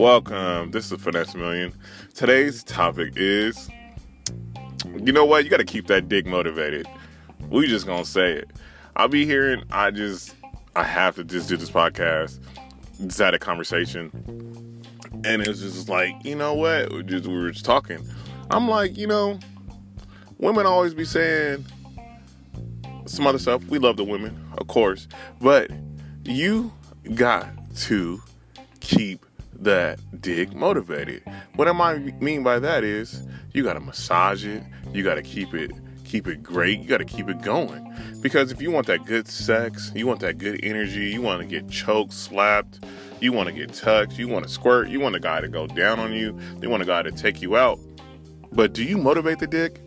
Welcome. This is Finesse Million. Today's topic is you know what? You got to keep that dick motivated. We just gonna say it. I'll be hearing. I just I have to just do this podcast. Just had a conversation, and it was just like you know what? We, just, we were just talking. I'm like you know, women always be saying some other stuff. We love the women, of course, but you got to keep that dick motivated. What I might mean by that is you gotta massage it, you gotta keep it keep it great, you gotta keep it going. Because if you want that good sex, you want that good energy, you wanna get choked, slapped, you wanna get touched, you wanna squirt, you want a guy to go down on you, you want a guy to take you out. But do you motivate the dick?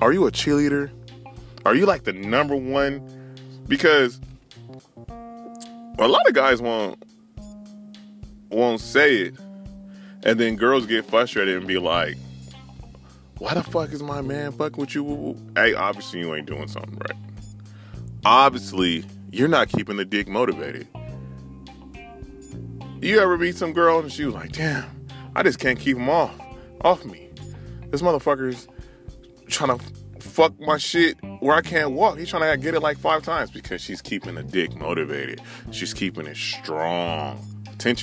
Are you a cheerleader? Are you like the number one? Because a lot of guys won't won't say it, and then girls get frustrated and be like, "Why the fuck is my man fucking with you?" Hey, obviously you ain't doing something right. Obviously, you're not keeping the dick motivated. You ever meet some girl and she was like, "Damn, I just can't keep him off off me. This motherfucker's trying to fuck my shit where I can't walk. He's trying to get it like five times because she's keeping the dick motivated. She's keeping it strong.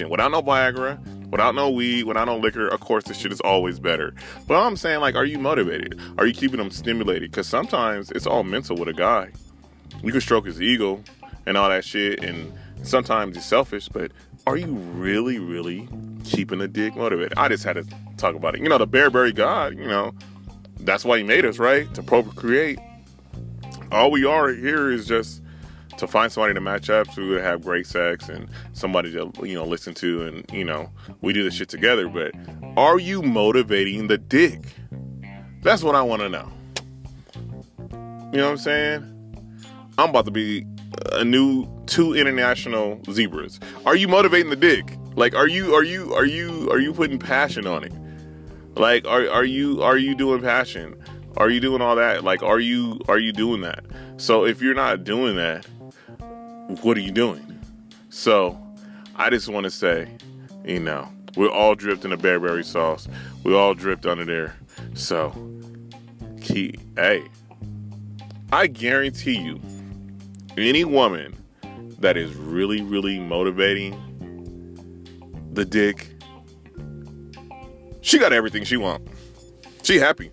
Without no Viagra, without no weed, without no liquor. Of course, this shit is always better. But I'm saying, like, are you motivated? Are you keeping them stimulated? Because sometimes it's all mental with a guy. You can stroke his ego and all that shit, and sometimes he's selfish. But are you really, really keeping the dick motivated? I just had to talk about it. You know, the Bearberry God. You know, that's why he made us, right? To procreate. All we are here is just to find somebody to match up to have great sex and somebody to you know listen to and you know we do this shit together but are you motivating the dick? That's what i want to know. You know what i'm saying? I'm about to be a new two international zebras. Are you motivating the dick? Like are you are you are you are you putting passion on it? Like are are you are you doing passion? Are you doing all that? Like are you are you doing that? So if you're not doing that what are you doing? So I just want to say, you know, we're all dripped in a Bearberry sauce. We all dripped under there. So, key, hey, I guarantee you, any woman that is really, really motivating the dick, she got everything she want. She happy.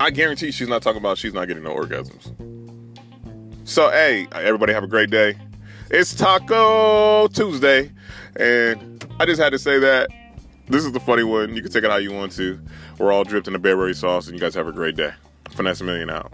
I guarantee she's not talking about she's not getting no orgasms. So, hey, everybody have a great day. It's Taco Tuesday, and I just had to say that. This is the funny one. You can take it how you want to. We're all dripped in the Bearberry sauce, and you guys have a great day. Finesse a Million out.